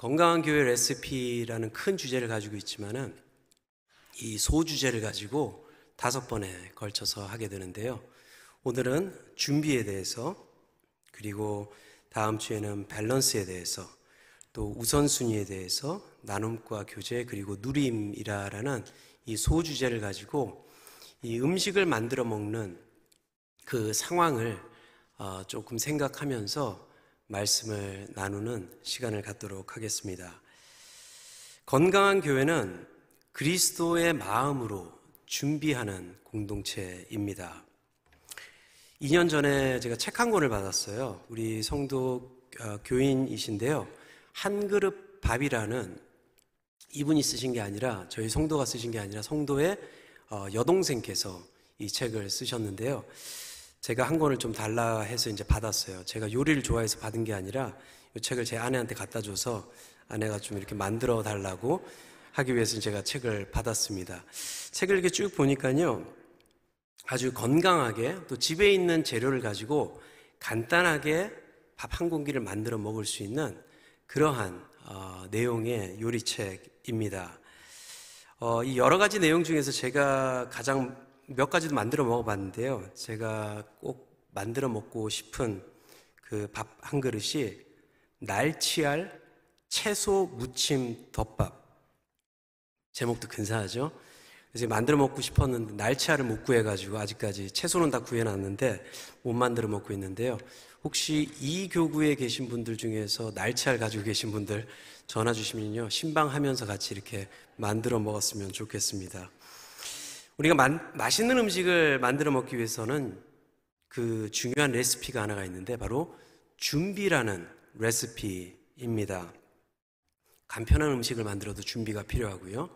건강한 교회 레시피라는 큰 주제를 가지고 있지만은 이 소주제를 가지고 다섯 번에 걸쳐서 하게 되는데요. 오늘은 준비에 대해서 그리고 다음 주에는 밸런스에 대해서 또 우선순위에 대해서 나눔과 교제 그리고 누림이라라는 이 소주제를 가지고 이 음식을 만들어 먹는 그 상황을 어, 조금 생각하면서 말씀을 나누는 시간을 갖도록 하겠습니다. 건강한 교회는 그리스도의 마음으로 준비하는 공동체입니다. 2년 전에 제가 책 한 권을 받았어요. 우리 성도 어, 교인이신데요. 한 그릇 밥이라는 이분이 쓰신 게 아니라 저희 성도가 쓰신 게 아니라 성도의 어, 여동생께서 이 책을 쓰셨는데요. 제가 한 권을 좀 달라 해서 이제 받았어요. 제가 요리를 좋아해서 받은 게 아니라 이 책을 제 아내한테 갖다 줘서 아내가 좀 이렇게 만들어 달라고 하기 위해서 제가 책을 받았습니다. 책을 이렇게 쭉 보니까요. 아주 건강하게 또 집에 있는 재료를 가지고 간단하게 밥 한 공기를 만들어 먹을 수 있는 그러한 어, 내용의 요리책입니다. 어, 이 여러 가지 내용 중에서 제가 가장 몇 가지도 만들어 먹어봤는데요. 제가 꼭 만들어 먹고 싶은 그 밥 한 그릇이 날치알 채소 무침 덮밥. 제목도 근사하죠? 그래서 만들어 먹고 싶었는데 날치알을 못 구해가지고 아직까지 채소는 다 구해놨는데 못 만들어 먹고 있는데요. 혹시 이 교구에 계신 분들 중에서 날치알 가지고 계신 분들 전화 주시면요. 신방하면서 같이 이렇게 만들어 먹었으면 좋겠습니다. 우리가 만, 맛있는 음식을 만들어 먹기 위해서는 그 중요한 레시피가 하나가 있는데 바로 준비라는 레시피입니다. 간편한 음식을 만들어도 준비가 필요하고요.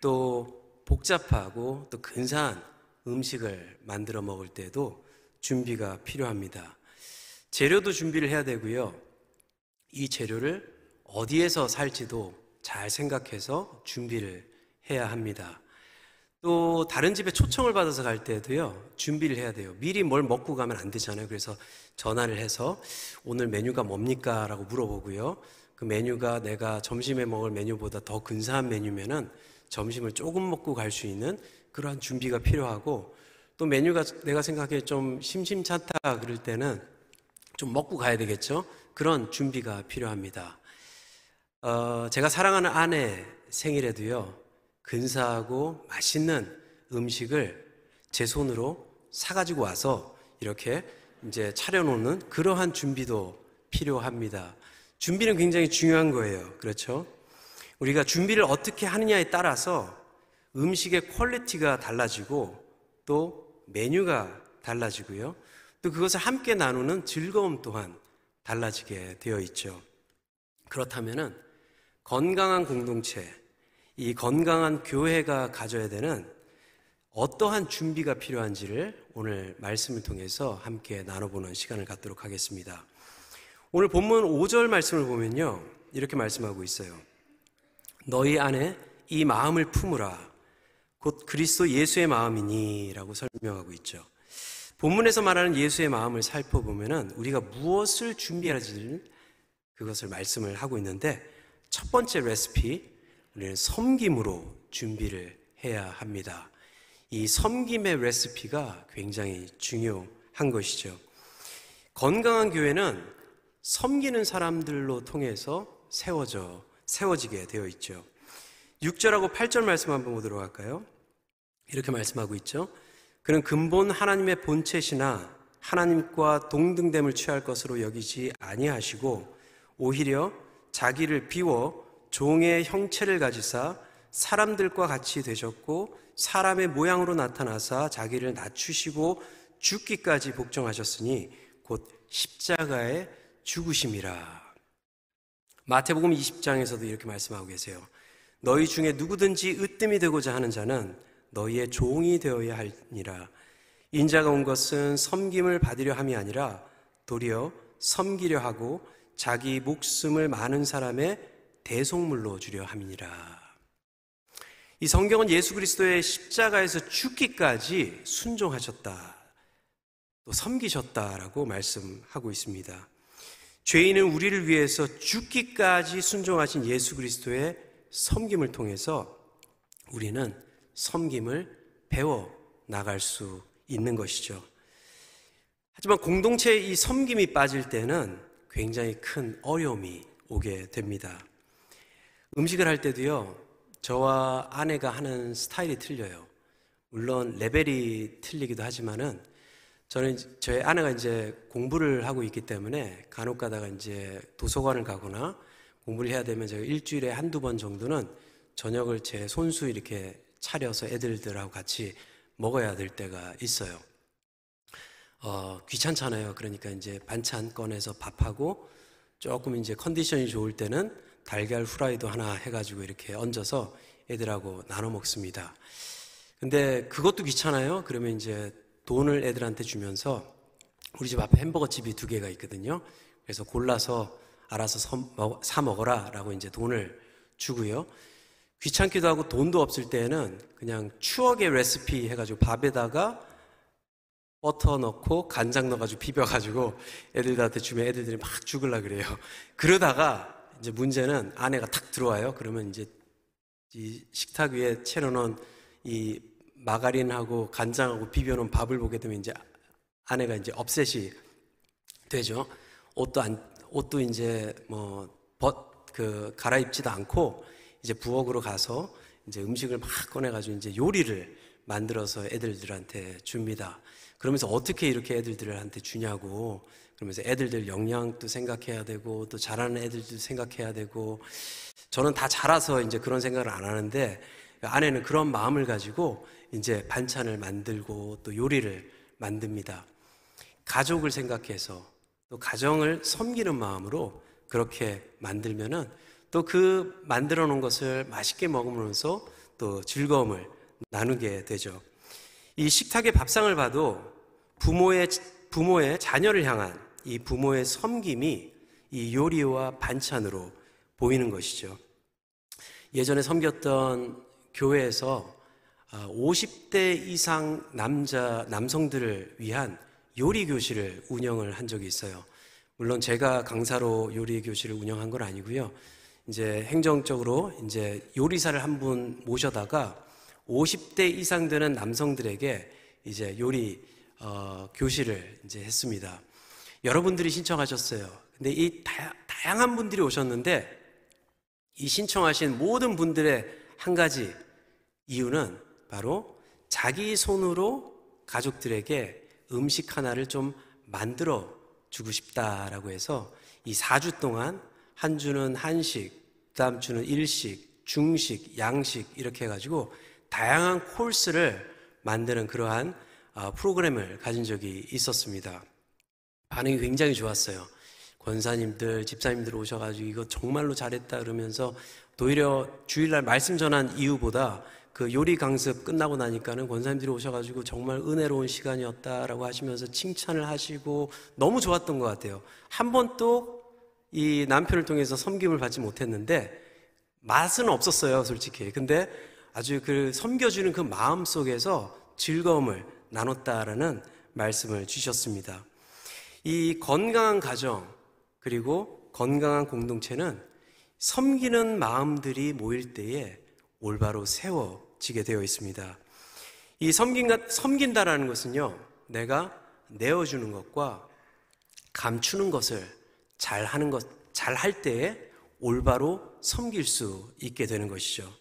또 복잡하고 또 근사한 음식을 만들어 먹을 때도 준비가 필요합니다. 재료도 준비를 해야 되고요. 이 재료를 어디에서 살지도 잘 생각해서 준비를 해야 합니다. 또 다른 집에 초청을 받아서 갈 때도요 준비를 해야 돼요. 미리 뭘 먹고 가면 안 되잖아요. 그래서 전화를 해서 오늘 메뉴가 뭡니까? 라고 물어보고요. 그 메뉴가 내가 점심에 먹을 메뉴보다 더 근사한 메뉴면은 점심을 조금 먹고 갈 수 있는 그러한 준비가 필요하고 또 메뉴가 내가 생각해 좀 심심찮다 그럴 때는 좀 먹고 가야 되겠죠? 그런 준비가 필요합니다. 어, 제가 사랑하는 아내 생일에도요 근사하고 맛있는 음식을 제 손으로 사가지고 와서 이렇게 이제 차려놓는 그러한 준비도 필요합니다. 준비는 굉장히 중요한 거예요. 그렇죠? 우리가 준비를 어떻게 하느냐에 따라서 음식의 quality가 달라지고 또 메뉴가 달라지고요. 또 그것을 함께 나누는 즐거움 또한 달라지게 되어 있죠. 그렇다면은 건강한 공동체, 이 건강한 교회가 가져야 되는 어떠한 준비가 필요한지를 오늘 말씀을 통해서 함께 나눠보는 시간을 갖도록 하겠습니다. 오늘 본문 5절 말씀을 보면요. 이렇게 말씀하고 있어요. 너희 안에 이 마음을 품으라. 곧 그리스도 예수의 마음이니 라고 설명하고 있죠. 본문에서 말하는 예수의 마음을 살펴보면 우리가 무엇을 준비하지 그것을 말씀을 하고 있는데 첫 번째 레시피 우리는 섬김으로 준비를 해야 합니다. 이 섬김의 레시피가 굉장히 중요한 것이죠. 건강한 교회는 섬기는 사람들로 통해서 세워져, 세워지게 되어 있죠. 6절하고 8절 말씀 한번 보도록 할까요? 이렇게 말씀하고 있죠. 그는 근본 하나님의 본체시나 하나님과 동등됨을 취할 것으로 여기지 아니하시고 오히려 자기를 비워 종의 형체를 가지사 사람들과 같이 되셨고 사람의 모양으로 나타나사 자기를 낮추시고 죽기까지 복종하셨으니 곧 십자가에 죽으심이라. 마태복음 20장에서도 이렇게 말씀하고 계세요. 너희 중에 누구든지 으뜸이 되고자 하는 자는 너희의 종이 되어야 할니라. 인자가 온 것은 섬김을 받으려 함이 아니라 도리어 섬기려 하고 자기 목숨을 많은 사람의 대속물로 주려 함이니라. 이 성경은 예수 그리스도의 십자가에서 죽기까지 순종하셨다. 또 섬기셨다라고 말씀하고 있습니다. 죄인은 우리를 위해서 죽기까지 순종하신 예수 그리스도의 섬김을 통해서 우리는 섬김을 배워 나갈 수 있는 것이죠. 하지만 공동체의 이 섬김이 빠질 때는 굉장히 큰 어려움이 오게 됩니다. 음식을 할 때도요, 저와 아내가 하는 스타일이 틀려요. 물론 레벨이 틀리기도 하지만은 저는 저희 아내가 이제 공부를 하고 있기 때문에 간혹 가다가 이제 도서관을 가거나 공부를 해야 되면 제가 일주일에 한두 번 정도는 저녁을 제 손수 이렇게 차려서 애들들하고 같이 먹어야 될 때가 있어요. 어, 귀찮잖아요. 그러니까 이제 반찬 꺼내서 밥하고 조금 이제 컨디션이 좋을 때는 달걀 후라이도 하나 해가지고 이렇게 얹어서 애들하고 나눠 먹습니다. 근데 그것도 귀찮아요. 그러면 이제 돈을 애들한테 주면서 우리 집 앞에 햄버거 집이 두 개가 있거든요. 그래서 골라서 알아서 사 먹어라 라고 이제 돈을 주고요. 귀찮기도 하고 돈도 없을 때는 그냥 추억의 레시피 해가지고 밥에다가 버터 넣고 간장 넣어가지고 비벼가지고 애들한테 주면 애들이 막 죽을라 그래요. 그러다가 이제 문제는 아내가 탁 들어와요. 그러면 이제 이 식탁 위에 채려놓은 이 마가린하고 간장하고 비벼놓은 밥을 보게 되면 이제 아내가 이제 업셋이 되죠. 옷도 안, 옷도 이제 뭐, 벗, 그, 갈아입지도 않고 이제 부엌으로 가서 이제 음식을 막 꺼내가지고 이제 요리를 만들어서 애들들한테 줍니다. 그러면서 어떻게 이렇게 애들들한테 주냐고 그러면서 애들들 영양도 생각해야 되고 또 잘하는 애들도 생각해야 되고 저는 다 자라서 이제 그런 생각을 안 하는데 아내는 그런 마음을 가지고 이제 반찬을 만들고 또 요리를 만듭니다. 가족을 생각해서 또 가정을 섬기는 마음으로 그렇게 만들면은 또 그 만들어 놓은 것을 맛있게 먹으면서 또 즐거움을 나누게 되죠. 이 식탁의 밥상을 봐도 부모의 부모의 자녀를 향한 이 부모의 섬김이 이 요리와 반찬으로 보이는 것이죠. 예전에 섬겼던 교회에서 50대 아, 이상 남자, 남성들을 위한 요리 교실을 운영을 한 적이 있어요. 물론 제가 강사로 요리 교실을 운영한 건 아니고요. 이제 행정적으로 이제 요리사를 한 분 모셔다가 50대 이상 되는 남성들에게 이제 요리 어, 교실을 이제 했습니다. 여러분들이 신청하셨어요. 근데 이 다, 다양한 분들이 오셨는데 이 신청하신 모든 분들의 한 가지 이유는 바로 자기 손으로 가족들에게 음식 하나를 좀 만들어 주고 싶다라고 해서 이 4주 동안 한 주는 한식, 다음 주는 일식, 중식, 양식 이렇게 해가지고 다양한 코스를 만드는 그러한 아, 프로그램을 가진 적이 있었습니다. 반응이 굉장히 좋았어요. 권사님들, 집사님들 오셔가지고 이거 정말로 잘했다 그러면서 오히려 주일날 말씀 전한 이유보다 그 요리 강습 끝나고 나니까는 권사님들이 오셔가지고 정말 은혜로운 시간이었다라고 하시면서 칭찬을 하시고 너무 좋았던 것 같아요. 한 번도 이 남편을 통해서 섬김을 받지 못했는데 맛은 없었어요, 솔직히. 근데 아주 그 섬겨주는 그 마음 속에서 즐거움을 나눴다라는 말씀을 주셨습니다. 이 건강한 가정, 그리고 건강한 공동체는 섬기는 마음들이 모일 때에 올바로 세워지게 되어 있습니다. 이 섬긴가, 섬긴다라는 것은요, 내가 내어주는 것과 감추는 것을 잘 하는 것, 잘 할 때에 올바로 섬길 수 있게 되는 것이죠.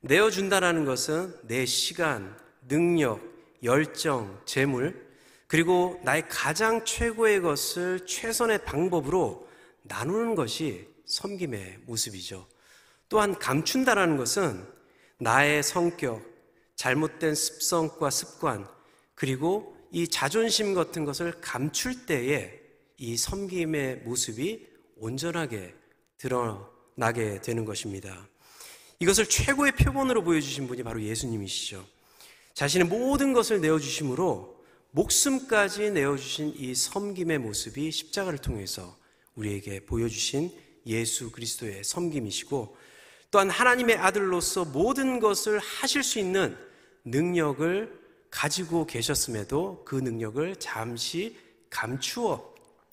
내어준다라는 것은 내 시간, 능력, 열정, 재물, 그리고 나의 가장 최고의 것을 최선의 방법으로 나누는 것이 섬김의 모습이죠. 또한 감춘다라는 것은 나의 성격, 잘못된 습성과 습관, 그리고 이 자존심 같은 것을 감출 때에 이 섬김의 모습이 온전하게 드러나게 되는 것입니다. 이것을 최고의 표본으로 보여주신 분이 바로 예수님이시죠. 자신의 모든 것을 내어주심으로 목숨까지 내어주신 이 섬김의 모습이 십자가를 통해서 우리에게 보여주신 예수 그리스도의 섬김이시고 또한 하나님의 아들로서 모든 것을 하실 수 있는 능력을 가지고 계셨음에도 그 능력을 잠시 감추어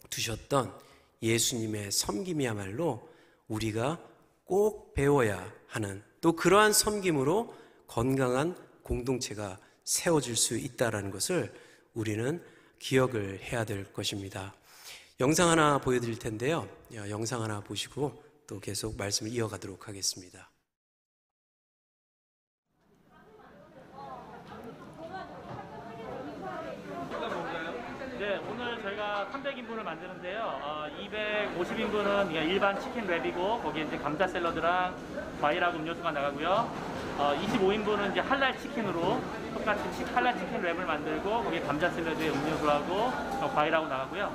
두셨던 예수님의 섬김이야말로 우리가 꼭 배워야 하는 또 그러한 섬김으로 건강한 공동체가 세워질 수 있다라는 것을 우리는 기억을 해야 될 것입니다. 영상 하나 보여드릴 텐데요. 영상 하나 보시고 또 계속 말씀을 이어가도록 하겠습니다. 네, 오늘 저희가 300인분을 만드는데요. 어, 250인분은 일반 치킨 랩이고 거기에 이제 감자 샐러드랑 과일하고 음료수가 나가고요. 어, 25인분은 이제 할랄 치킨으로 똑같이 치, halal chicken wrap을 만들고 거기에 감자 샐러드에 음료수하고 어, 과일하고 나가고요.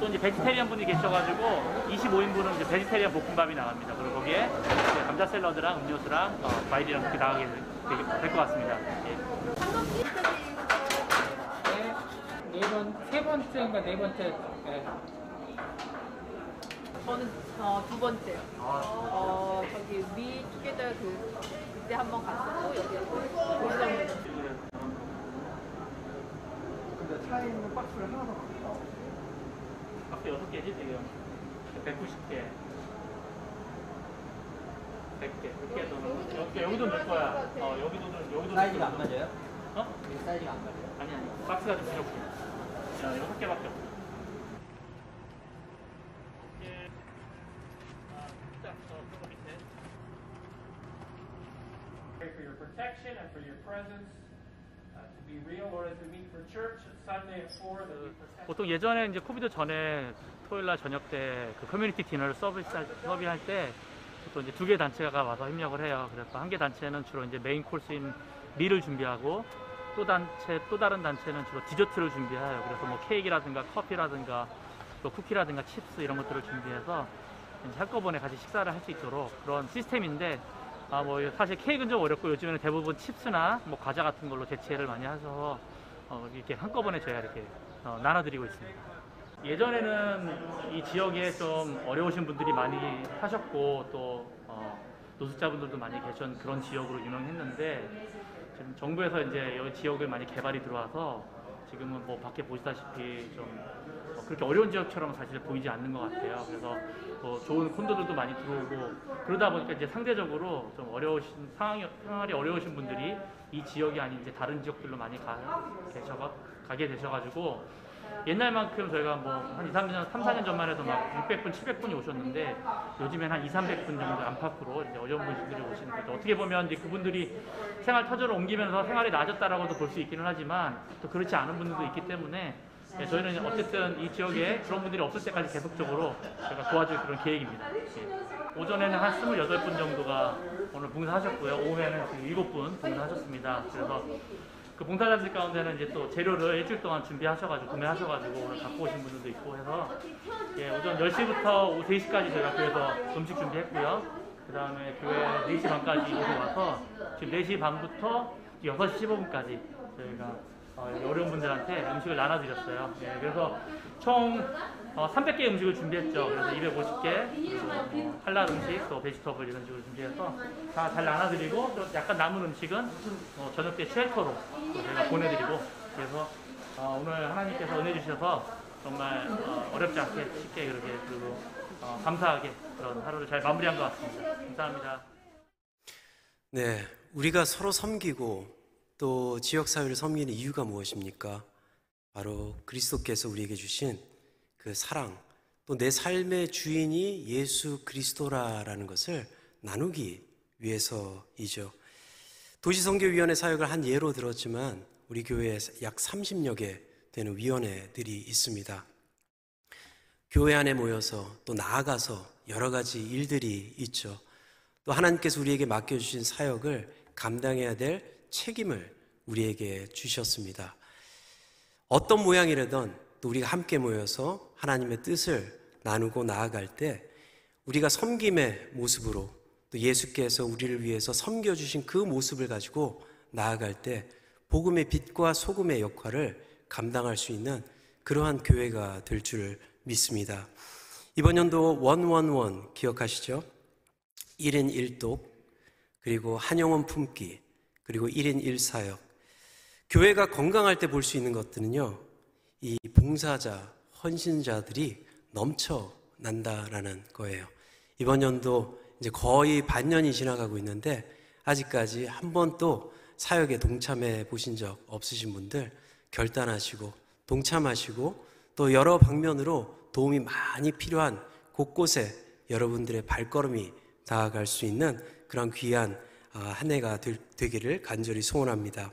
또 이제 vegetarian 분이 계셔가지고 25인분은 이제 vegetarian 볶음밥이 나갑니다. 그리고 거기에 감자 샐러드랑 음료수랑 어, 과일이랑 그렇게 나가게 될 것 같습니다. 예. 네 번, 세 번째인가 네 번째. 네. 저는 어, 두 번째요. 어, 저기 We Together 그 그때 한 번 갔었고 여기 고정 근데 차에 있는 박스를 하나 더 갖고 박스 6개지 지금? 190개. 100개. 100개 도? 여기, 여기도 넣을 거야. 어 여기도 넣을 여기도 사이즈가 안. 맞아요? 어? 사이즈가 안 맞아요? 아니 아니. 박스가 좀 부족해 야 6개밖에 없어 이게 아 진짜 어 그거 밑에 Pray for your protection and for your presence uh, to be real, Lord, as we meet for church Sunday at 4 that we protect. 보통 예전에 이제 COVID 전에 토요일 날 저녁 때 그 community dinner를 서비스 serve할 때 보통 이제 두 개 단체가 와서 협력을 해요. 그래서 한 개 단체는 주로 이제 main course인 meal을 준비하고 또 단체 또 다른 단체는 주로 디저트를 준비해요. 그래서 뭐 케이크라든가 커피라든가 또 쿠키라든가 칩스 이런 것들을 준비해서 이제 한꺼번에 같이 식사를 할 수 있도록 그런 시스템인데 아 뭐 사실 케이크는 좀 어렵고 요즘에는 대부분 칩스나 뭐 과자 같은 걸로 대체를 많이 하셔서 어, 이렇게 한꺼번에 저희가 이렇게 어, 나눠드리고 있습니다. 예전에는 이 지역에 좀 어려우신 분들이 많이 사셨고 또 어, 노숙자분들도 많이 계신 그런 지역으로 유명했는데 지금 정부에서 이제 이 지역을 많이 개발이 들어와서 지금은 뭐 밖에 보시다시피 좀 어, 그렇게 어려운 지역처럼 사실 보이지 않는 것 같아요. 그래서 뭐 좋은 콘도들도 많이 들어오고 그러다 보니까 이제 상대적으로 좀 어려우신 상황이 생활이 어려우신 분들이 이 지역이 아닌 이제 다른 지역들로 많이 가 계셔가 가게 되셔가지고 옛날만큼 저희가 뭐 한 2, 3년, 3, 4년 전만 해도 막 600분, 700분이 오셨는데 요즘엔 한 2, 300분 정도 안팎으로 이제 어려운 분들이 오시는 거죠. 어떻게 보면 이제 그분들이 생활 터전을 옮기면서 생활이 나아졌다라고도 볼 수 있기는 하지만 또 그렇지 않은 분들도 있기 때문에 예, 저희는 어쨌든 이 지역에 그런 분들이 없을 때까지 계속적으로 제가 도와줄 그런 계획입니다. 예. 오전에는 한 28분 정도가 오늘 봉사하셨고요. 오후에는 지금 7분 봉사하셨습니다. 그래서 그 봉사자들 가운데는 이제 또 재료를 일주일 동안 준비하셔가지고 구매하셔가지고 오늘 갖고 오신 분들도 있고 해서 예, 오전 10시부터 오후 3시까지 저희가 교회에서 음식 준비했고요. 그 다음에 교회 4시 반까지 이곳에 와서 지금 4시 반부터 6시 15분까지 저희가 어, 어려운 분들한테 음식을 나눠드렸어요. 예, 그래서 총 어, 300개 음식을 준비했죠. 그래서 250개, 그리고 뭐 할랄 음식, 또 베지터블 이런 식으로 준비해서 다 잘 나눠드리고 또 약간 남은 음식은 뭐 저녁 때또 저희가 보내드리고 그래서 어, 오늘 하나님께서 은혜 주셔서 정말 어, 어렵지 않게 쉽게 그렇게 그리고 어, 감사하게 그런 하루를 잘 마무리한 것 같습니다. 감사합니다. 네, 우리가 서로 섬기고 또 지역 사회를 섬기는 이유가 무엇입니까? 바로 그리스도께서 우리에게 주신 그 사랑, 또 내 삶의 주인이 예수 그리스도라라는 것을 나누기 위해서이죠. 도시선교위원회 사역을 한 예로 들었지만 우리 교회에 약 30여 개 되는 위원회들이 있습니다. 교회 안에 모여서 또 나아가서 여러 가지 일들이 있죠. 또 하나님께서 우리에게 맡겨주신 사역을 감당해야 될 책임을 우리에게 주셨습니다. 어떤 모양이라든 또 우리가 함께 모여서 하나님의 뜻을 나누고 나아갈 때 우리가 섬김의 모습으로 또 예수께서 우리를 위해서 섬겨주신 그 모습을 가지고 나아갈 때 복음의 빛과 소금의 역할을 감당할 수 있는 그러한 교회가 될 줄 믿습니다. 이번 연도 원원원 기억하시죠? 1인 1독, 그리고 한영원 품기, 그리고 1인 1사역. 교회가 건강할 때 볼 수 있는 것들은요, 이 봉사자, 헌신자들이 넘쳐 난다라는 거예요. 이번 연도 이제 거의 반년이 지나가고 있는데 아직까지 한 번도 사역에 동참해 보신 적 없으신 분들 결단하시고 동참하시고 또 여러 방면으로 도움이 많이 필요한 곳곳에 여러분들의 발걸음이 다가갈 수 있는 그런 귀한 아, 한 해가 될- 되기를 간절히 소원합니다.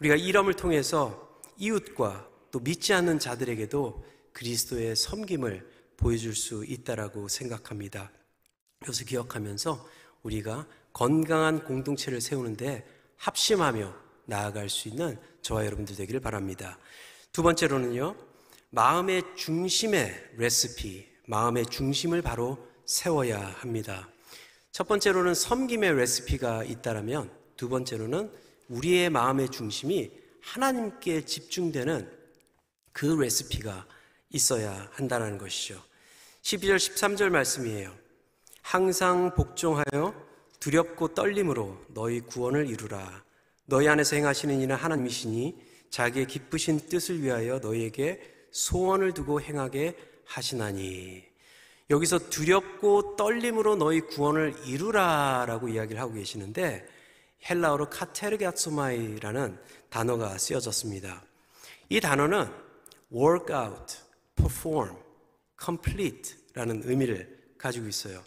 우리가 이름을 통해서 이웃과 또 믿지 않는 자들에게도 그리스도의 섬김을 보여줄 수 있다라고 생각합니다. 이것을 기억하면서 우리가 건강한 공동체를 세우는데 합심하며 나아갈 수 있는 저와 여러분들 되기를 바랍니다. 두 번째로는요, 마음의 중심의 레시피, 마음의 중심을 바로 세워야 합니다. 첫 번째로는 섬김의 레시피가 있다라면 두 번째로는 우리의 마음의 중심이 하나님께 집중되는 그 레시피가 있어야 한다는 것이죠. 12절 13절 말씀이에요. 항상 복종하여 두렵고 떨림으로 너희 구원을 이루라. 너희 안에서 행하시는 이는 하나님이시니 자기의 기쁘신 뜻을 위하여 너희에게 소원을 두고 행하게 하시나니. 여기서 두렵고 떨림으로 너희 구원을 이루라라고 이야기를 하고 계시는데 헬라어로 카테르가소마이라는 단어가 쓰여졌습니다. 이 단어는 work out, perform, complete라는 의미를 가지고 있어요.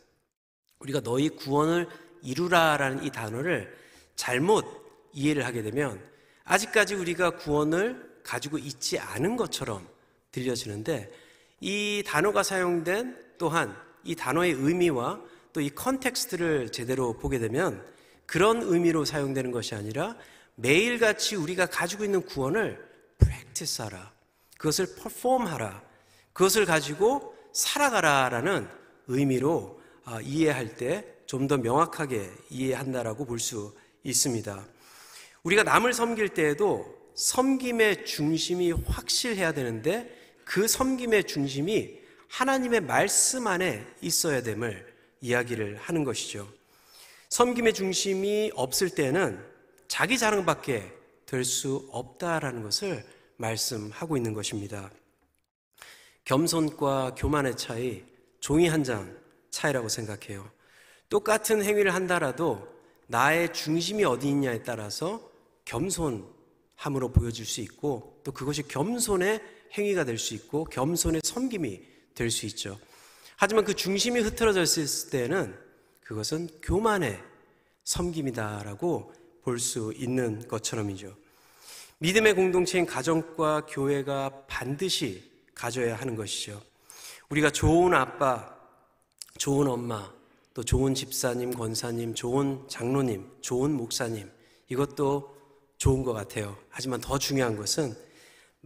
우리가 너희 구원을 이루라라는 이 단어를 잘못 이해를 하게 되면 아직까지 우리가 구원을 가지고 있지 않은 것처럼 들려지는데 이 단어가 사용된 또한 이 단어의 의미와 또 이 context를 제대로 보게 되면 그런 의미로 사용되는 것이 아니라 매일같이 우리가 가지고 있는 구원을 프랙티스하라. 그것을 퍼폼하라. 그것을 가지고 살아가라라는 의미로 아, 이해할 때 좀 더 명확하게 이해한다라고 볼 수 있습니다. 우리가 남을 섬길 때에도 섬김의 중심이 확실해야 되는데 그 섬김의 중심이 하나님의 말씀 안에 있어야 됨을 이야기를 하는 것이죠. 섬김의 중심이 없을 때는 자기 자랑밖에 될 수 없다라는 것을 말씀하고 있는 것입니다. 겸손과 교만의 차이, 종이 한 장 차이라고 생각해요. 똑같은 행위를 한다라도 나의 중심이 어디 있냐에 따라서 겸손함으로 보여질 수 있고 또 그것이 겸손의 행위가 될 수 있고 겸손의 섬김이 될 수 있죠. 하지만 그 중심이 흐트러져 있을 때는 그것은 교만의 섬김이다라고 볼 수 있는 것처럼이죠. 믿음의 공동체인 가정과 교회가 반드시 가져야 하는 것이죠. 우리가 좋은 아빠, 좋은 엄마, 또 좋은 집사님, 권사님, 좋은 장로님, 좋은 목사님, 이것도 좋은 것 같아요. 하지만 더 중요한 것은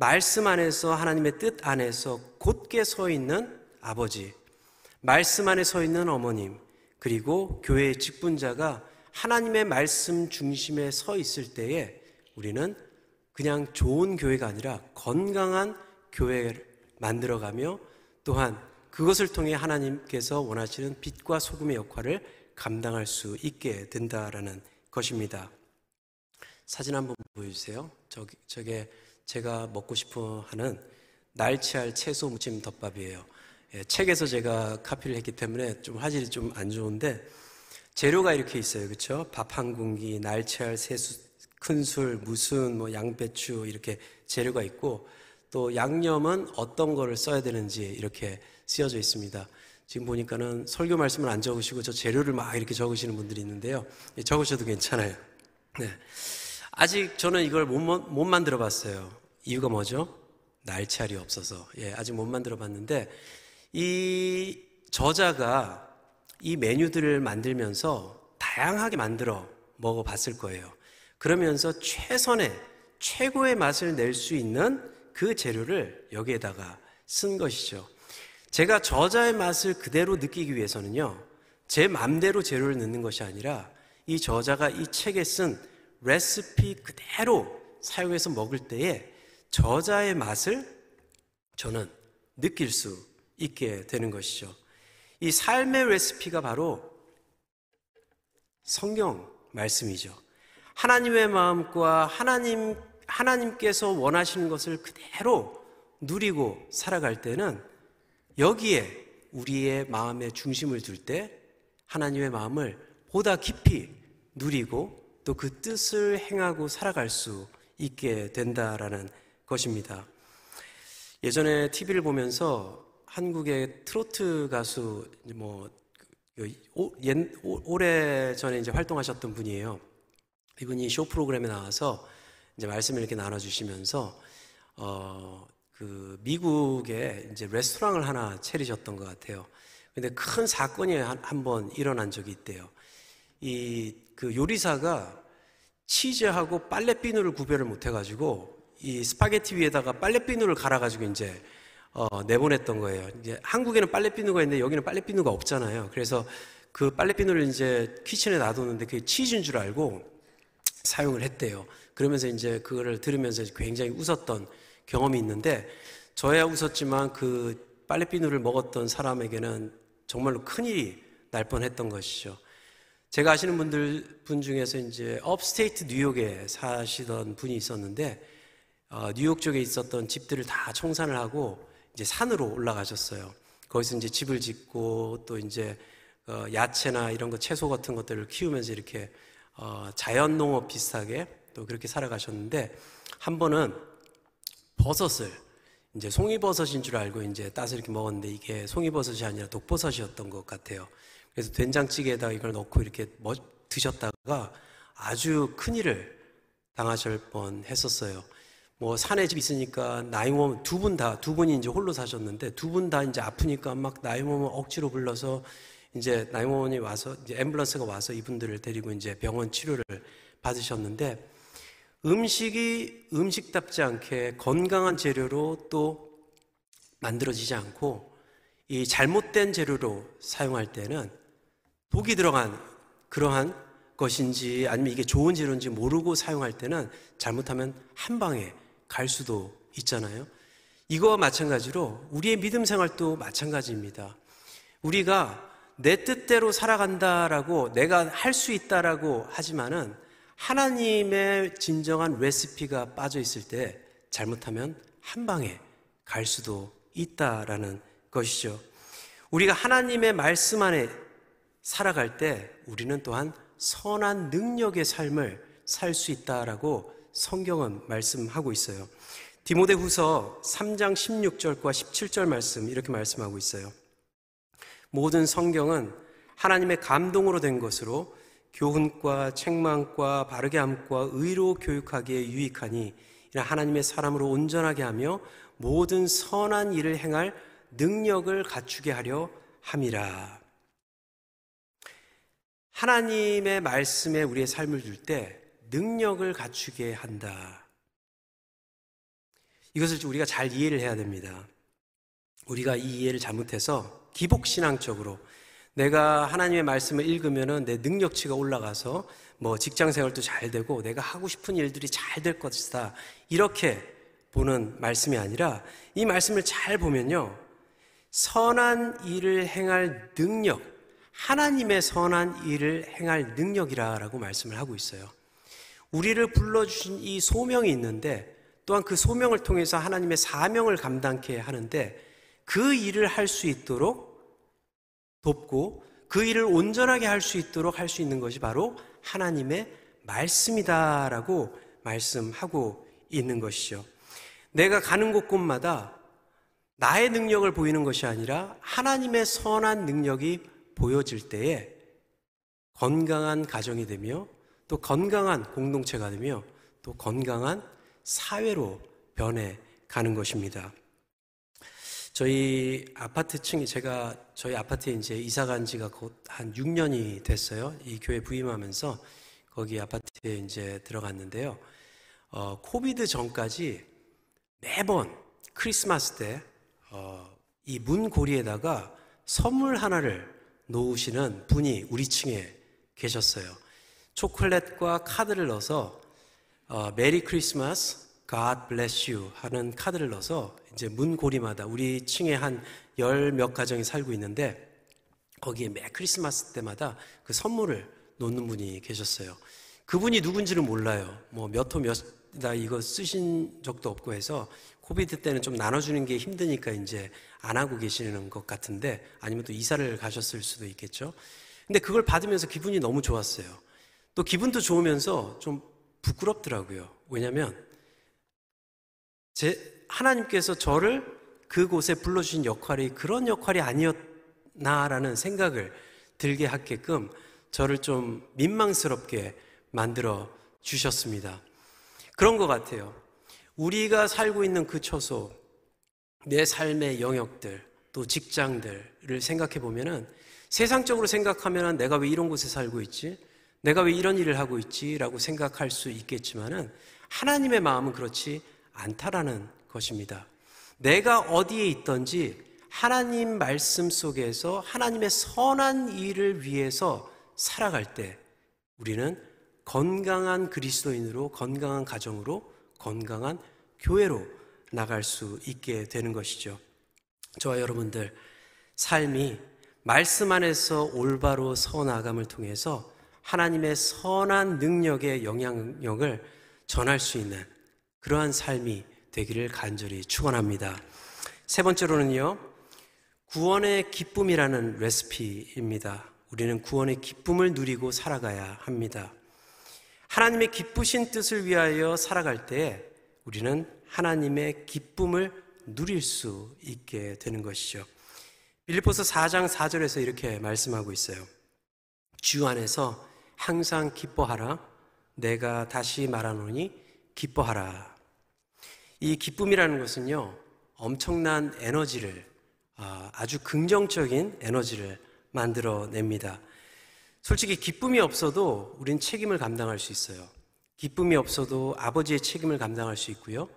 말씀 안에서 하나님의 뜻 안에서 곧게 서 있는 아버지, 말씀 안에 서 있는 어머님, 그리고 교회의 직분자가 하나님의 말씀 중심에 서 있을 때에 우리는 그냥 좋은 교회가 아니라 건강한 교회를 만들어가며 또한 그것을 통해 하나님께서 원하시는 빛과 소금의 역할을 감당할 수 있게 된다라는 것입니다. 사진 한번 보여주세요. 저기, 저게 제가 먹고 싶어 하는 날치알 채소 무침 덮밥이에요. 예, 책에서 제가 카피를 했기 때문에 좀 화질이 좀 안 좋은데 재료가 이렇게 있어요. 그렇죠? 밥 한 공기, 날치알 세수, 큰술, 무순, 뭐 양배추 이렇게 재료가 있고 또 양념은 어떤 거를 써야 되는지 이렇게 쓰여져 있습니다. 지금 보니까는 설교 말씀을 안 적으시고 저 재료를 막 이렇게 적으시는 분들이 있는데요. 예, 적으셔도 괜찮아요. 네. 아직 저는 이걸 못, 못 만들어 봤어요. 이유가 뭐죠? 날치알이 없어서. 예, 아직 못 만들어 봤는데, 이 저자가 이 메뉴들을 만들면서 다양하게 만들어 먹어 봤을 거예요. 그러면서 최선의, 최고의 맛을 낼 수 있는 그 재료를 여기에다가 쓴 것이죠. 제가 저자의 맛을 그대로 느끼기 위해서는요, 제 맘대로 재료를 넣는 것이 아니라 이 저자가 이 책에 쓴 레시피 그대로 사용해서 먹을 때에 저자의 맛을 저는 느낄 수 있게 되는 것이죠. 이 삶의 레시피가 바로 성경 말씀이죠. 하나님의 마음과 하나님, 하나님께서 원하시는 것을 그대로 누리고 살아갈 때는 여기에 우리의 마음의 중심을 둘 때 하나님의 마음을 보다 깊이 누리고 또 그 뜻을 행하고 살아갈 수 있게 된다라는 것입니다. 예전에 TV를 보면서 한국의 트로트 가수 뭐 그, 오, 옛, 오래 전에 이제 활동하셨던 분이에요. 이분이 쇼 프로그램에 나와서 이제 말씀을 이렇게 나눠주시면서 어, 그 미국에 이제 레스토랑을 하나 차리셨던 것 같아요. 근데 큰 사건이 한번 일어난 적이 있대요. 이 그 요리사가 치즈하고 빨래 비누를 구별을 못 해가지고 이 스파게티 위에다가 빨래 비누를 갈아가지고 이제 어, 내보냈던 거예요. 이제 한국에는 빨래 비누가 있는데 여기는 빨래 비누가 없잖아요. 그래서 그 빨래 비누를 이제 kitchen에 놔뒀는데 그게 치즈인 줄 알고 사용을 했대요. 그러면서 이제 그거를 들으면서 굉장히 웃었던 경험이 있는데 저야 웃었지만 그 빨래 비누를 먹었던 사람에게는 정말로 큰일이 날 뻔했던 것이죠. 제가 아시는 분들 분 중에서 이제 업스테이트 뉴욕에 사시던 분이 있었는데 어, 뉴욕 쪽에 있었던 집들을 다 청산을 하고 이제 산으로 올라가셨어요. 거기서 이제 집을 짓고 또 이제 어, 야채나 이런 거 채소 같은 것들을 키우면서 이렇게 어, 자연 농업 비슷하게 또 그렇게 살아가셨는데 한 번은 버섯을 이제 송이버섯인 줄 알고 이제 따서 이렇게 먹었는데 이게 송이버섯이 아니라 독버섯이었던 것 같아요. 그래서 된장찌개에다 이걸 넣고 이렇게 드셨다가 아주 큰일을 당하실 뻔 했었어요. 뭐 산에 집 있으니까 나이 먹으면 두 분 다, 두 분이 이제 홀로 사셨는데 두 분 다 이제 아프니까 막 나이 먹으면 억지로 불러서 이제 나이 먹으니 와서 이제 앰뷸런스가 와서 이분들을 데리고 이제 병원 치료를 받으셨는데 음식이 음식답지 않게 건강한 재료로 또 만들어지지 않고 이 잘못된 재료로 사용할 때는 독이 들어간 그러한 것인지 아니면 이게 좋은 재료인지 모르고 사용할 때는 잘못하면 한 방에 갈 수도 있잖아요. 이거와 마찬가지로 우리의 믿음 생활도 마찬가지입니다. 우리가 내 뜻대로 살아간다라고 내가 할 수 있다라고 하지만은 하나님의 진정한 레시피가 빠져 있을 때 잘못하면 한 방에 갈 수도 있다라는 것이죠. 우리가 하나님의 말씀 안에 살아갈 때 우리는 또한 선한 능력의 삶을 살 수 있다라고 성경은 말씀하고 있어요. 디모데 후서 3장 16절과 17절 말씀 이렇게 말씀하고 있어요. 모든 성경은 하나님의 감동으로 된 것으로 교훈과 책망과 바르게 함과 의로 교육하기에 유익하니 하나님의 사람으로 온전하게 하며 모든 선한 일을 행할 능력을 갖추게 하려 함이라. 하나님의 말씀에 우리의 삶을 줄 때 능력을 갖추게 한다. 이것을 우리가 잘 이해를 해야 됩니다. 우리가 이 이해를 잘못해서 기복신앙적으로 내가 하나님의 말씀을 읽으면은 내 능력치가 올라가서 뭐 직장 생활도 잘 되고 내가 하고 싶은 일들이 잘 될 것이다. 이렇게 보는 말씀이 아니라 이 말씀을 잘 보면요. 선한 일을 행할 능력, 하나님의 선한 일을 행할 능력이라라고 말씀을 하고 있어요. 우리를 불러주신 이 소명이 있는데 또한 그 소명을 통해서 하나님의 사명을 감당케 하는데 그 일을 할 수 있도록 돕고 그 일을 온전하게 할 수 있도록 할 수 있는 것이 바로 하나님의 말씀이다라고 말씀하고 있는 것이죠. 내가 가는 곳곳마다 나의 능력을 보이는 것이 아니라 하나님의 선한 능력이 보여질 때에 건강한 가정이 되며 또 건강한 공동체가 되며 또 건강한 사회로 변해 가는 것입니다. 저희 아파트 층이 제가 저희 아파트에 이제 이사 간 지가 곧 한 6년이 됐어요. 이 교회 부임하면서 거기 아파트에 이제 들어갔는데요. 어, 코비드 전까지 매번 크리스마스 때, 어, 이 문고리에다가 선물 하나를 놓으시는 분이 우리 층에 계셨어요. 초콜릿과 카드를 넣어서 어, Merry Christmas, God bless you 하는 카드를 넣어서 이제 문고리마다 우리 층에 한 열 몇 가정이 살고 있는데 거기에 매 크리스마스 때마다 그 선물을 놓는 분이 계셨어요. 그분이 누군지를 몰라요. 뭐 몇 호몇나 이거 쓰신 적도 없고 해서 COVID 때는 좀 나눠주는 게 힘드니까 이제 안 하고 계시는 것 같은데 아니면 또 이사를 가셨을 수도 있겠죠. 근데 그걸 받으면서 기분이 너무 좋았어요. 또 기분도 좋으면서 좀 부끄럽더라고요. 왜냐면 제 하나님께서 저를 그곳에 불러주신 역할이 그런 역할이 아니었나라는 생각을 들게 하게끔 저를 좀 민망스럽게 만들어 주셨습니다. 그런 것 같아요. 우리가 살고 있는 그 처소, 내 삶의 영역들, 또 직장들을 생각해 보면은 세상적으로 생각하면 내가 왜 이런 곳에 살고 있지? 내가 왜 이런 일을 하고 있지? 라고 생각할 수 있겠지만은 하나님의 마음은 그렇지 않다라는 것입니다. 내가 어디에 있든지 하나님 말씀 속에서 하나님의 선한 일을 위해서 살아갈 때 우리는 건강한 그리스도인으로 건강한 가정으로 건강한 교회로 나갈 수 있게 되는 것이죠. 저와 여러분들 삶이 말씀 안에서 올바로 서나감을 통해서 하나님의 선한 능력의 영향력을 전할 수 있는 그러한 삶이 되기를 간절히 축원합니다. 세 번째로는요. 구원의 기쁨이라는 레시피입니다. 우리는 구원의 기쁨을 누리고 살아가야 합니다. 하나님의 기쁘신 뜻을 위하여 살아갈 때 우리는 하나님의 기쁨을 누릴 수 있게 되는 것이죠. 빌립보서 4장 4절에서 이렇게 말씀하고 있어요. 주 안에서 항상 기뻐하라. 내가 다시 말하노니 기뻐하라. 이 기쁨이라는 것은요, 엄청난 에너지를, 아, 아주 긍정적인 에너지를 만들어냅니다. 솔직히 기쁨이 없어도 우린 책임을 감당할 수 있어요. 기쁨이 없어도 아버지의 책임을 감당할 수 있고요.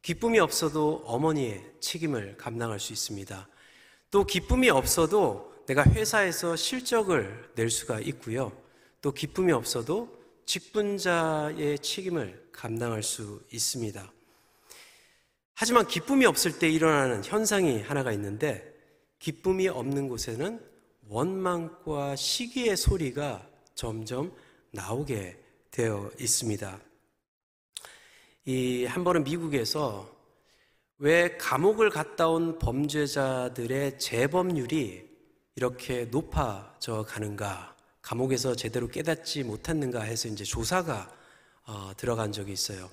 기쁨이 없어도 어머니의 책임을 감당할 수 있습니다. 또 기쁨이 없어도 내가 회사에서 실적을 낼 수가 있고요. 또 기쁨이 없어도 직분자의 책임을 감당할 수 있습니다. 하지만 기쁨이 없을 때 일어나는 현상이 하나가 있는데 기쁨이 없는 곳에는 원망과 시기의 소리가 점점 나오게 되어 있습니다. 이 한 번은 미국에서 왜 감옥을 갔다 온 범죄자들의 재범률이 이렇게 높아져 가는가? 감옥에서 제대로 깨닫지 못했는가 해서 이제 조사가 어, 들어간 적이 있어요.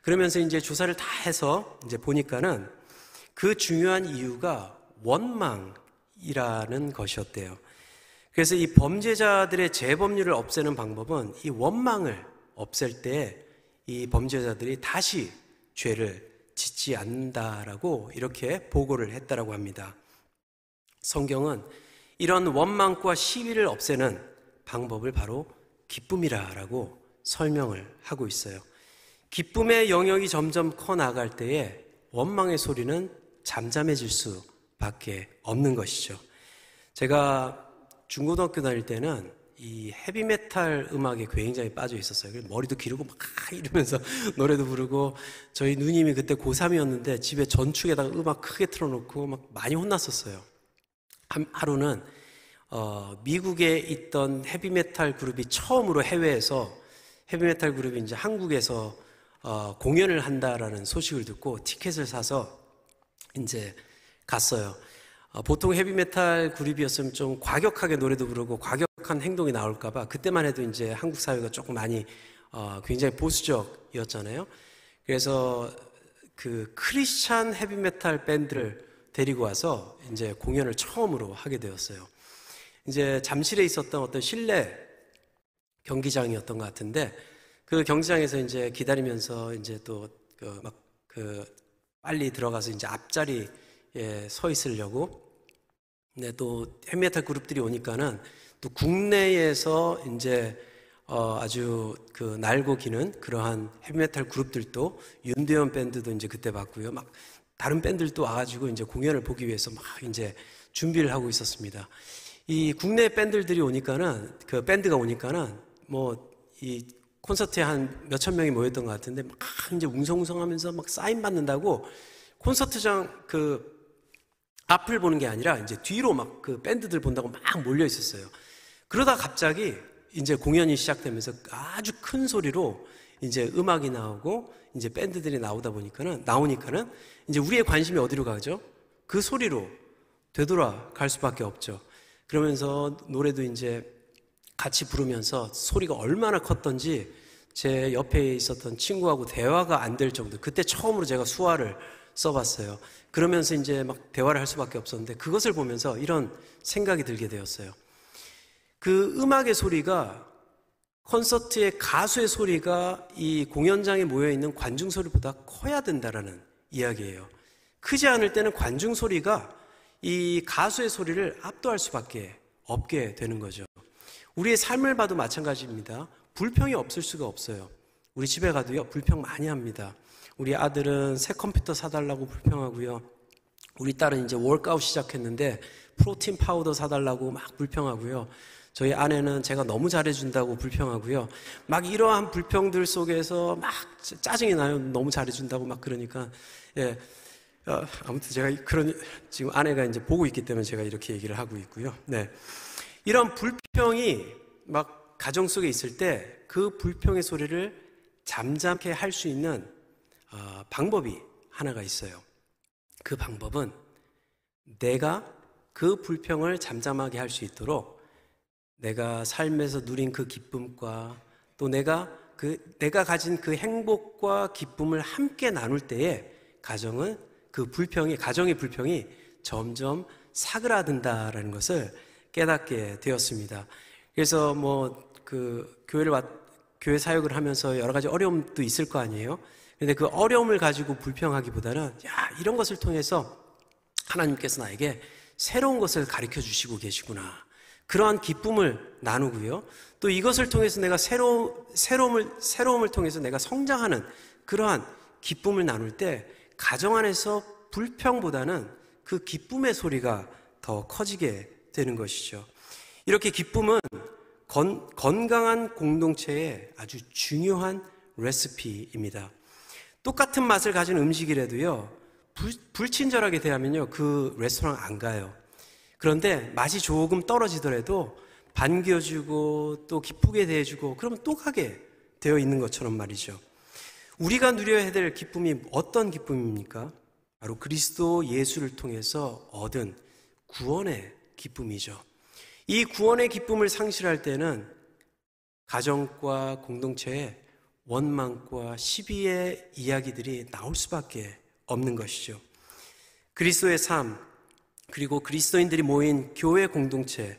그러면서 이제 조사를 다 해서 이제 보니까는 그 중요한 이유가 원망이라는 것이었대요. 그래서 이 범죄자들의 재범률을 없애는 방법은 이 원망을 없앨 때 이 범죄자들이 다시 죄를 짓지 않는다라고 이렇게 보고를 했다라고 합니다. 성경은 이런 원망과 시비를 없애는 방법을 바로 기쁨이라라고 설명을 하고 있어요. 기쁨의 영역이 점점 커 나갈 때에 원망의 소리는 잠잠해질 수밖에 없는 것이죠. 제가 중고등학교 다닐 때는 이 헤비메탈 음악에 굉장히 빠져 있었어요. 머리도 기르고 막 이러면서 노래도 부르고 저희 누님이 그때 고3이었는데 집에 전축에다가 음악 크게 틀어놓고 막 많이 혼났었어요. 한, 하루는 어, 미국에 있던 헤비메탈 그룹이 처음으로 해외에서 헤비메탈 그룹이 이제 한국에서 어, 공연을 한다라는 소식을 듣고 티켓을 사서 이제 갔어요. 어, 보통 헤비메탈 그룹이었으면 좀 과격하게 노래도 부르고 과격한 행동이 나올까봐 그때만 해도 이제 한국 사회가 조금 많이 어, 굉장히 보수적이었잖아요. 그래서 그 크리스찬 헤비메탈 밴드를 데리고 와서 이제 공연을 처음으로 하게 되었어요. 이제 잠실에 있었던 어떤 실내 경기장이었던 것 같은데 그 경기장에서 이제 기다리면서 이제 또 그 막그 빨리 들어가서 이제 앞자리에 서 있으려고 근데 또 헤비메탈 그룹들이 오니까는 또 국내에서 이제 어 아주 그 날고 기는 그러한 헤비메탈 그룹들도 윤대현 밴드도 이제 그때 봤고요. 막 다른 밴드들도 와가지고 이제 공연을 보기 위해서 막 이제 준비를 하고 있었습니다. 이 국내 밴드들이 오니까는 그 밴드가 오니까는 뭐 이 콘서트에 한 몇천 명이 모였던 것 같은데 막 이제 웅성웅성하면서 막 사인 받는다고 콘서트장 그 앞을 보는 게 아니라 이제 뒤로 막 그 밴드들 본다고 막 몰려 있었어요. 그러다 갑자기 이제 공연이 시작되면서 아주 큰 소리로 이제 음악이 나오고 이제 밴드들이 나오다 보니까는 나오니까는 이제 우리의 관심이 어디로 가죠? 그 소리로 되돌아갈 수밖에 없죠. 그러면서 노래도 이제 같이 부르면서 소리가 얼마나 컸던지 제 옆에 있었던 친구하고 대화가 안 될 정도. 그때 처음으로 제가 수화를 써봤어요. 그러면서 이제 막 대화를 할 수밖에 없었는데 그것을 보면서 이런 생각이 들게 되었어요. 그 음악의 소리가 콘서트의 가수의 소리가 이 공연장에 모여 있는 관중 소리보다 커야 된다라는 이야기예요. 크지 않을 때는 관중 소리가 이 가수의 소리를 압도할 수밖에 없게 되는 거죠. 우리의 삶을 봐도 마찬가지입니다. 불평이 없을 수가 없어요. 우리 집에 가도요, 불평 많이 합니다. 우리 아들은 새 컴퓨터 사달라고 불평하고요. 우리 딸은 이제 workout 시작했는데 프로틴 파우더 사달라고 막 불평하고요. 저희 아내는 제가 너무 잘해준다고 불평하고요. 막 이러한 불평들 속에서 막 짜증이 나요. 너무 잘해준다고 막 그러니까. 예. 어, 아무튼 제가 그런, 지금 아내가 이제 보고 있기 때문에 제가 이렇게 얘기를 하고 있고요. 네. 이런 불평이 막 가정 속에 있을 때 그 불평의 소리를 잠잠케 할 수 있는 어, 방법이 하나가 있어요. 그 방법은 내가 그 불평을 잠잠하게 할 수 있도록 내가 삶에서 누린 그 기쁨과 또 내가 그 내가 가진 그 행복과 기쁨을 함께 나눌 때에 가정은 그 불평이 가정의 불평이 점점 사그라든다라는 것을 깨닫게 되었습니다. 그래서 뭐 그 교회를 왔 교회 사역을 하면서 여러 가지 어려움도 있을 거 아니에요. 근데 그 어려움을 가지고 불평하기보다는 야 이런 것을 통해서 하나님께서 나에게 새로운 것을 가르쳐 주시고 계시구나. 그러한 기쁨을 나누고요. 또 이것을 통해서 내가 새로, 새로움을, 새로움을 통해서 내가 성장하는 그러한 기쁨을 나눌 때 가정 안에서 불평보다는 그 기쁨의 소리가 더 커지게 되는 것이죠. 이렇게 기쁨은 건, 건강한 공동체의 아주 중요한 레시피입니다. 똑같은 맛을 가진 음식이라도요, 불, 불친절하게 대하면요, 그 레스토랑 안 가요. 그런데 맛이 조금 떨어지더라도 반겨주고 또 기쁘게 대해주고 그러면 또 가게 되어 있는 것처럼 말이죠. 우리가 누려야 될 기쁨이 어떤 기쁨입니까? 바로 그리스도 예수를 통해서 얻은 구원의 기쁨이죠. 이 구원의 기쁨을 상실할 때는 가정과 공동체에 원망과 시비의 이야기들이 나올 수밖에 없는 것이죠. 그리스도의 삶, 그리고 그리스도인들이 모인 교회 공동체,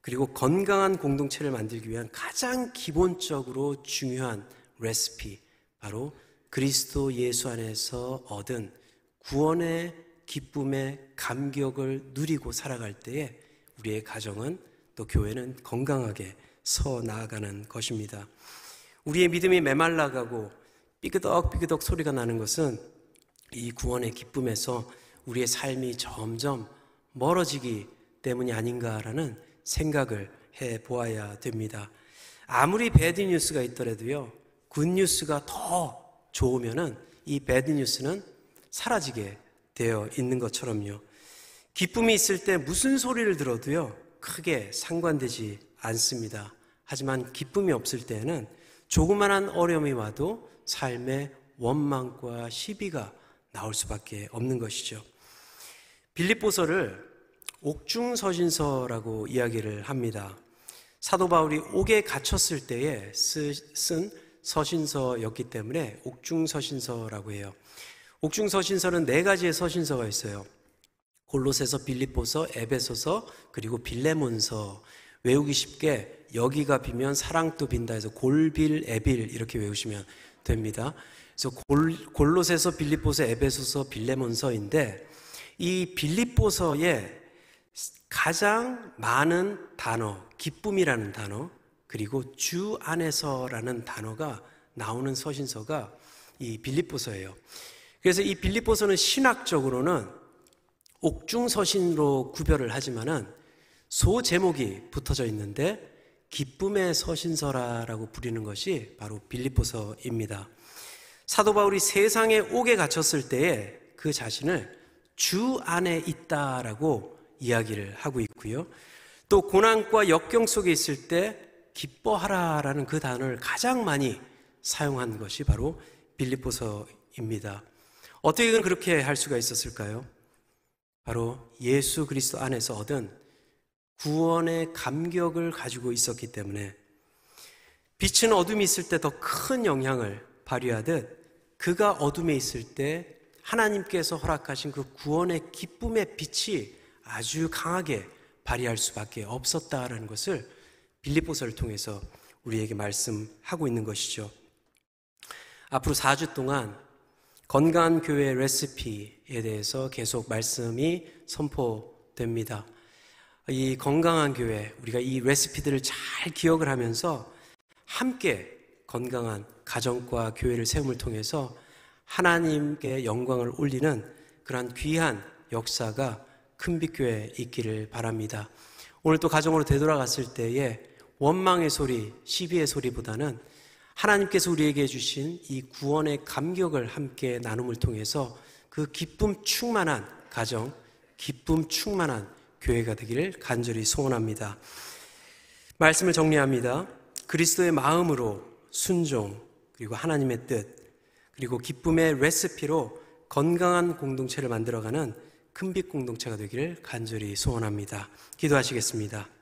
그리고 건강한 공동체를 만들기 위한 가장 기본적으로 중요한 레시피, 바로 그리스도 예수 안에서 얻은 구원의 기쁨의 감격을 누리고 살아갈 때에 우리의 가정은 또 교회는 건강하게 서 나아가는 것입니다. 우리의 믿음이 메말라가고 삐그덕삐그덕 소리가 나는 것은 이 구원의 기쁨에서 우리의 삶이 점점 멀어지기 때문이 아닌가라는 생각을 해 보아야 됩니다. 아무리 bad news가 있더라도요, good news가 더 좋으면은 이 bad news는 사라지게 되어 있는 것처럼요. 기쁨이 있을 때 무슨 소리를 들어도요, 크게 상관되지 않습니다. 하지만 기쁨이 없을 때는 조그만한 어려움이 와도 삶의 원망과 시비가 나올 수밖에 없는 것이죠. 빌립보서를 옥중서신서라고 이야기를 합니다. 사도 바울이 옥에 갇혔을 때에 쓴 서신서였기 때문에 옥중서신서라고 해요. 옥중서신서는 네 가지의 서신서가 있어요. 골로새서, 빌립보서, 에베소서, 그리고 빌레몬서. 외우기 쉽게 여기가 비면 사랑도 빈다 해서 골빌, 에빌 이렇게 외우시면 됩니다. 그래서 골, 골로새서, 빌립보서, 에베소서, 빌레몬서인데 이 빌립보서에 가장 많은 단어, 기쁨이라는 단어, 그리고 주 안에서라는 단어가 나오는 서신서가 이 빌립보서예요. 그래서 이 빌립보서는 신학적으로는 옥중 서신으로 구별을 하지만은 소 제목이 붙어져 있는데 기쁨의 서신서라라고 부리는 것이 바로 빌립보서입니다. 사도 바울이 세상에 옥에 갇혔을 때에 그 자신을 주 안에 있다라고 이야기를 하고 있고요. 또 고난과 역경 속에 있을 때 기뻐하라라는 그 단어를 가장 많이 사용한 것이 바로 빌립보서입니다. 어떻게 그렇게 할 수가 있었을까요? 바로 예수 그리스도 안에서 얻은 구원의 감격을 가지고 있었기 때문에 빛은 어둠이 있을 때 더 큰 영향을 발휘하듯 그가 어둠에 있을 때 하나님께서 허락하신 그 구원의 기쁨의 빛이 아주 강하게 발휘할 수밖에 없었다라는 것을 빌립보서를 통해서 우리에게 말씀하고 있는 것이죠. 앞으로 4주 동안 건강한 교회 레시피에 대해서 계속 말씀이 선포됩니다. 이 건강한 교회, 우리가 이 레시피들을 잘 기억을 하면서 함께 건강한 가정과 교회를 세움을 통해서 하나님께 영광을 올리는 그러한 귀한 역사가 큰빛교회에 있기를 바랍니다. 오늘 또 가정으로 되돌아갔을 때에 원망의 소리, 시비의 소리보다는 하나님께서 우리에게 해주신 이 구원의 감격을 함께 나눔을 통해서 그 기쁨 충만한 가정, 기쁨 충만한 교회가 되기를 간절히 소원합니다. 말씀을 정리합니다. 그리스도의 마음으로 순종, 그리고 하나님의 뜻, 그리고 기쁨의 레시피로 건강한 공동체를 만들어가는 큰빛 공동체가 되기를 간절히 소원합니다. 기도하시겠습니다.